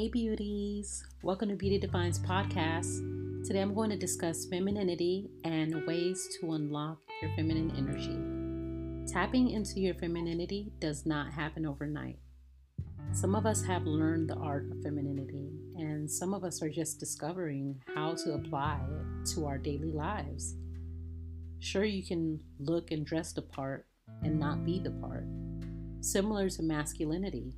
Hey, beauties. Welcome to Beauty Defines podcast. Today I'm going to discuss femininity and ways to unlock your feminine energy. Tapping into your femininity does not happen overnight. Some of us have learned the art of femininity, and some of us are just discovering how to apply it to our daily lives. Sure, you can look and dress the part and not be the part. Similar to masculinity,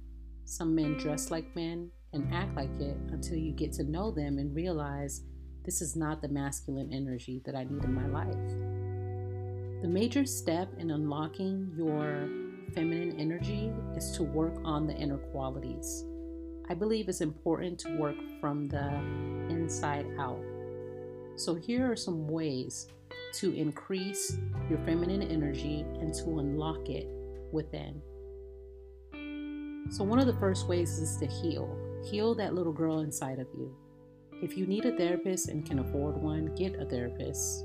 some men dress like men and act like it until you get to know them and realize this is not the masculine energy that I need in my life. The major step in unlocking your feminine energy is to work on the inner qualities. I believe it's important to work from the inside out. So, here are some ways to increase your feminine energy and to unlock it within. So, one of the first ways is to heal. Heal that little girl inside of you. If you need a therapist and can afford one, get a therapist.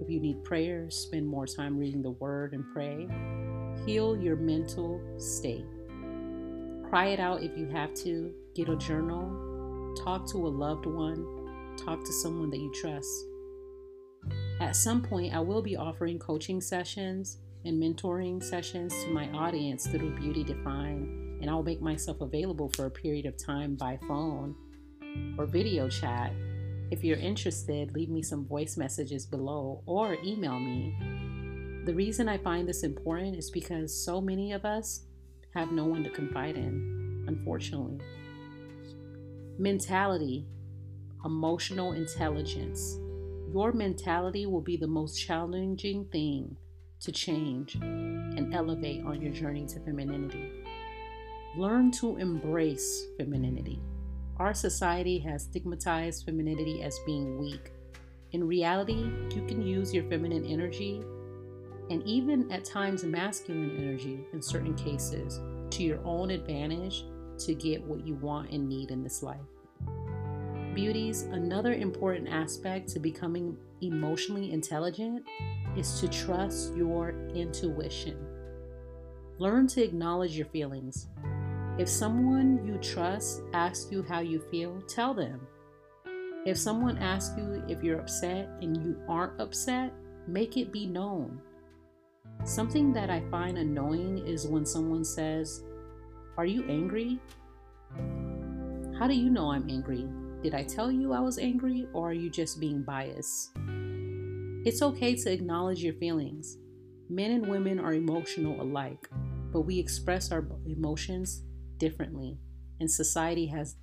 If you need prayer, spend more time reading the word and pray. Heal your mental state. Cry it out if you have to. Get a journal. Talk to a loved one. Talk to someone that you trust. At some point, I will be offering coaching sessions and mentoring sessions to my audience through Beauty Defined and I'll make myself available for a period of time by phone or video chat. If you're interested, leave me some voice messages below or email me. The reason I find this important is because so many of us have no one to confide in, unfortunately. Mentality, emotional intelligence. Your mentality will be the most challenging thing to change and elevate on your journey to femininity. Learn to embrace femininity. Our society has stigmatized femininity as being weak. In reality, you can use your feminine energy and even at times masculine energy in certain cases to your own advantage to get what you want and need in this life. Beauties, another important aspect to becoming emotionally intelligent is to trust your intuition. Learn to acknowledge your feelings. If someone you trust asks you how you feel, tell them. If someone asks you if you're upset and you aren't upset, make it be known. Something that I find annoying is when someone says, Are you angry? How do you know I'm angry? Did I tell you I was angry or are you just being biased? It's okay to acknowledge your feelings. Men and women are emotional alike, but we express our emotions differently, and society has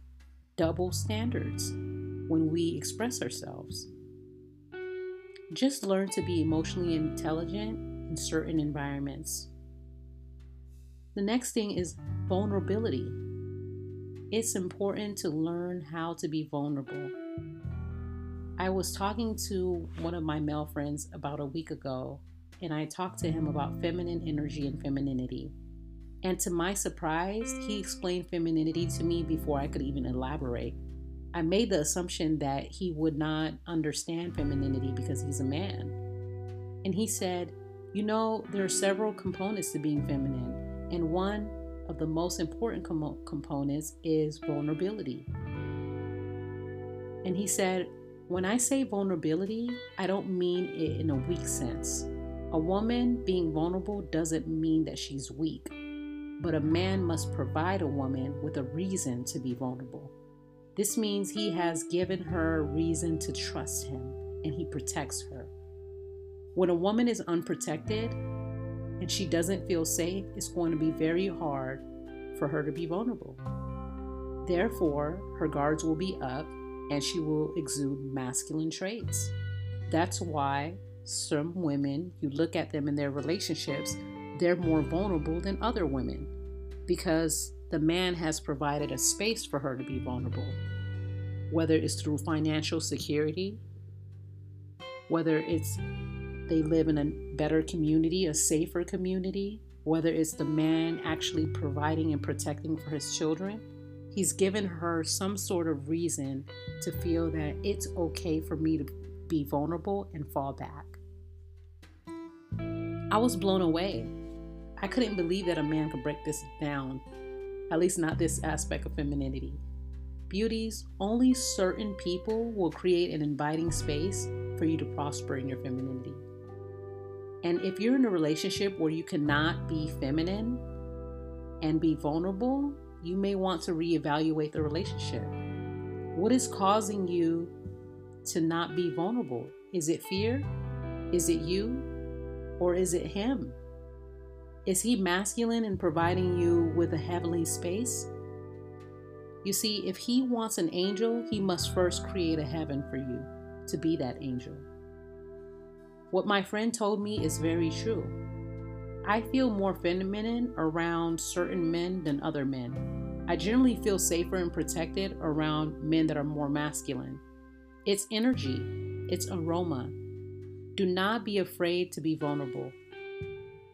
double standards when we express ourselves. Just learn to be emotionally intelligent in certain environments. The next thing is vulnerability. It's important to learn how to be vulnerable. I was talking to one of my male friends about a week ago, and I talked to him about feminine energy and femininity. And to my surprise, he explained femininity to me before I could even elaborate. I made the assumption that he would not understand femininity because he's a man. And he said, You know, there are several components to being feminine, and one of the most important com- components is vulnerability. And he said, When I say vulnerability, I don't mean it in a weak sense. A woman being vulnerable doesn't mean that she's weak but a man must provide a woman with a reason to be vulnerable. This means he has given her a reason to trust him and he protects her. When a woman is unprotected and she doesn't feel safe, it's going to be very hard for her to be vulnerable. Therefore, her guards will be up and she will exude masculine traits. That's why some women, you look at them in their relationships, they're more vulnerable than other women because the man has provided a space for her to be vulnerable, whether it's through financial security, whether it's they live in a better community, a safer community, whether it's the man actually providing and protecting for his children. He's given her some sort of reason to feel that it's okay for me to be vulnerable and fall back. I was blown away I couldn't believe that a man could break this down, at least not this aspect of femininity. Beauties, only certain people will create an inviting space for you to prosper in your femininity. And if you're in a relationship where you cannot be feminine and be vulnerable, you may want to reevaluate the relationship. What is causing you to not be vulnerable? Is it fear? Is it you? Or is it him? Is he masculine in providing you with a heavenly space? You see, if he wants an angel, he must first create a heaven for you to be that angel. What my friend told me is very true. I feel more feminine around certain men than other men. I generally feel safer and protected around men that are more masculine. It's energy, it's aroma. Do not be afraid to be vulnerable.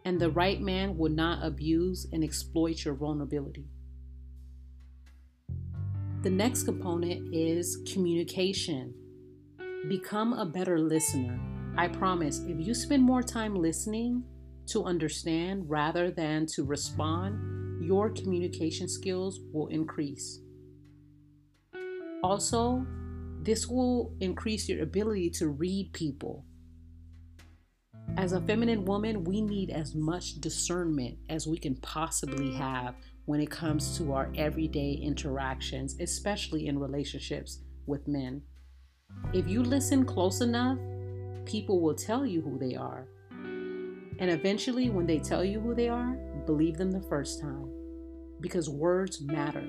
And the right man will not abuse and exploit your vulnerability. The next component is communication. Become a better listener. I promise, if you spend more time listening to understand rather than to respond, your communication skills will increase. Also, this will increase your ability to read people. As a feminine woman, we need as much discernment as we can possibly have when it comes to our everyday interactions, especially in relationships with men. If you listen close enough, people will tell you who they are. And eventually, when they tell you who they are, believe them the first time because words matter.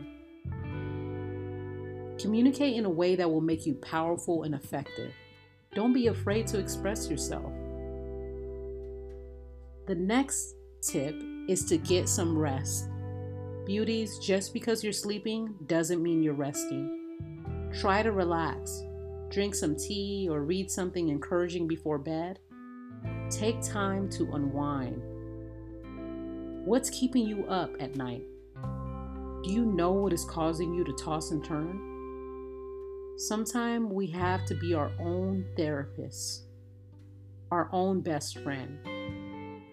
Communicate in a way that will make you powerful and effective. Don't be afraid to express yourself. The next tip is to get some rest. Beauties, just because you're sleeping doesn't mean you're resting. Try to relax. Drink some tea or read something encouraging before bed. Take time to unwind. What's keeping you up at night? Do you know what is causing you to toss and turn? Sometimes we have to be our own therapist, our own best friend.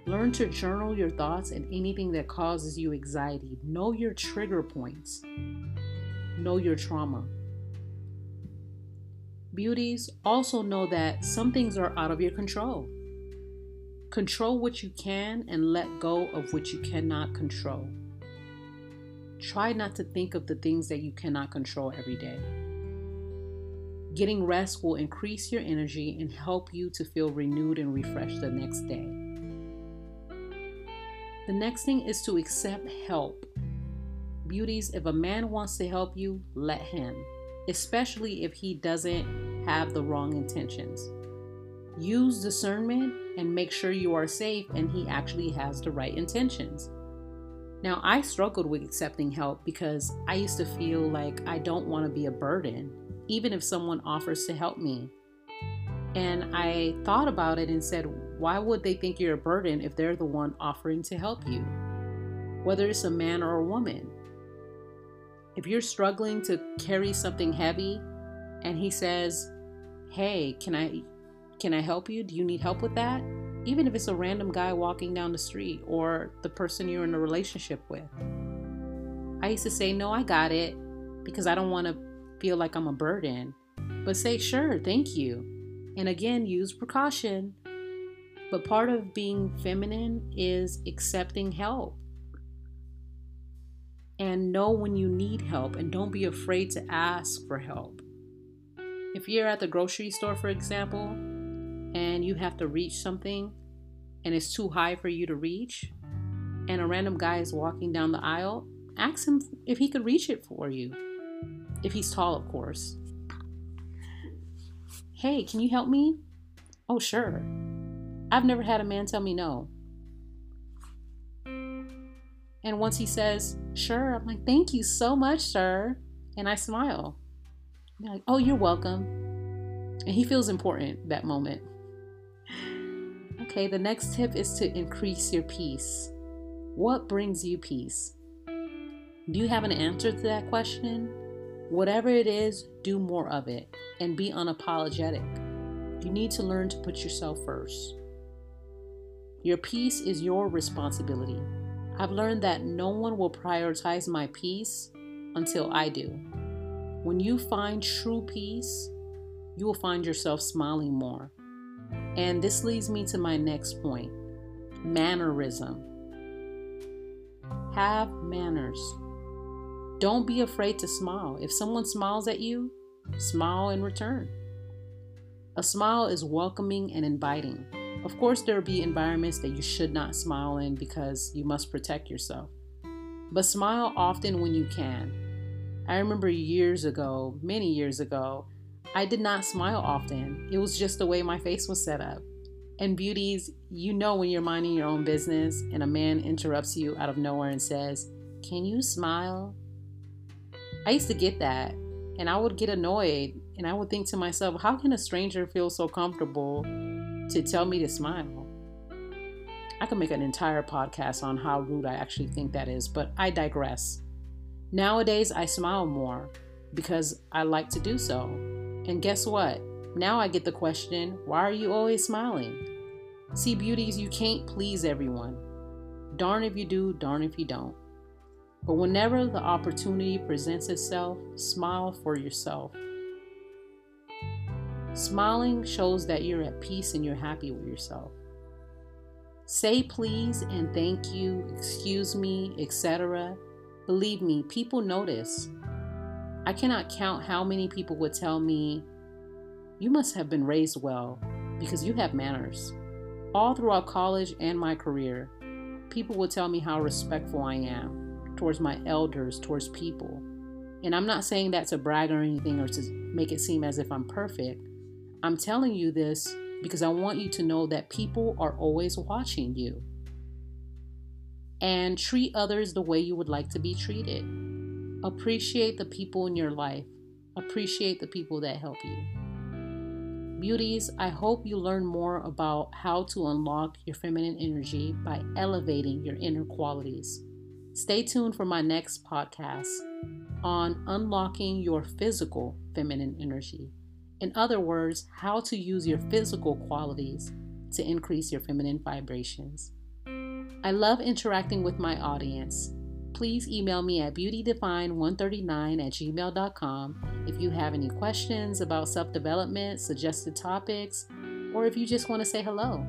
Learn to journal your thoughts and anything that causes you anxiety. Know your trigger points. Know your trauma. Beauties also know that some things are out of your control. Control what you can and let go of what you cannot control. Try not to think of the things that you cannot control every day. Getting rest will increase your energy and help you to feel renewed and refreshed the next day. The next thing is to accept help. Beauties, if a man wants to help you, let him, especially if he doesn't have the wrong intentions. Use discernment and make sure you are safe and he actually has the right intentions. Now, I struggled with accepting help because I used to feel like I don't want to be a burden, even if someone offers to help me. And I thought about it and said, why would they think you're a burden if they're the one offering to help you? Whether it's a man or a woman. If you're struggling to carry something heavy and he says, "Hey, can I can I help you? Do you need help with that?" Even if it's a random guy walking down the street or the person you're in a relationship with. I used to say, "No, I got it," because I don't want to feel like I'm a burden. But say, "Sure, thank you." And again, use precaution. But part of being feminine is accepting help. And know when you need help and don't be afraid to ask for help. If you're at the grocery store, for example, and you have to reach something and it's too high for you to reach, and a random guy is walking down the aisle, ask him if he could reach it for you. If he's tall, of course. Hey, can you help me? Oh, sure. I've never had a man tell me no. And once he says, sure, I'm like, thank you so much, sir. And I smile. I'm like, oh, you're welcome. And he feels important that moment. Okay, the next tip is to increase your peace. What brings you peace? Do you have an answer to that question? Whatever it is, do more of it and be unapologetic. You need to learn to put yourself first. Your peace is your responsibility. I've learned that no one will prioritize my peace until I do. When you find true peace, you will find yourself smiling more. And this leads me to my next point mannerism. Have manners. Don't be afraid to smile. If someone smiles at you, smile in return. A smile is welcoming and inviting. Of course, there will be environments that you should not smile in because you must protect yourself. But smile often when you can. I remember years ago, many years ago, I did not smile often. It was just the way my face was set up. And beauties, you know when you're minding your own business and a man interrupts you out of nowhere and says, Can you smile? I used to get that and I would get annoyed and I would think to myself, How can a stranger feel so comfortable to tell me to smile? I could make an entire podcast on how rude I actually think that is, but I digress. Nowadays, I smile more because I like to do so. And guess what? Now I get the question why are you always smiling? See, beauties, you can't please everyone. Darn if you do, darn if you don't. But whenever the opportunity presents itself, smile for yourself. Smiling shows that you're at peace and you're happy with yourself. Say please and thank you, excuse me, etc. Believe me, people notice. I cannot count how many people would tell me, You must have been raised well because you have manners. All throughout college and my career, people would tell me how respectful I am towards my elders, towards people. And I'm not saying that to brag or anything or to make it seem as if I'm perfect. I'm telling you this because I want you to know that people are always watching you. And treat others the way you would like to be treated. Appreciate the people in your life, appreciate the people that help you. Beauties, I hope you learn more about how to unlock your feminine energy by elevating your inner qualities. Stay tuned for my next podcast on unlocking your physical feminine energy. In other words, how to use your physical qualities to increase your feminine vibrations. I love interacting with my audience. Please email me at beautydefine139 at gmail.com if you have any questions about self development, suggested topics, or if you just want to say hello.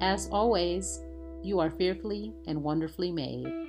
As always, you are fearfully and wonderfully made.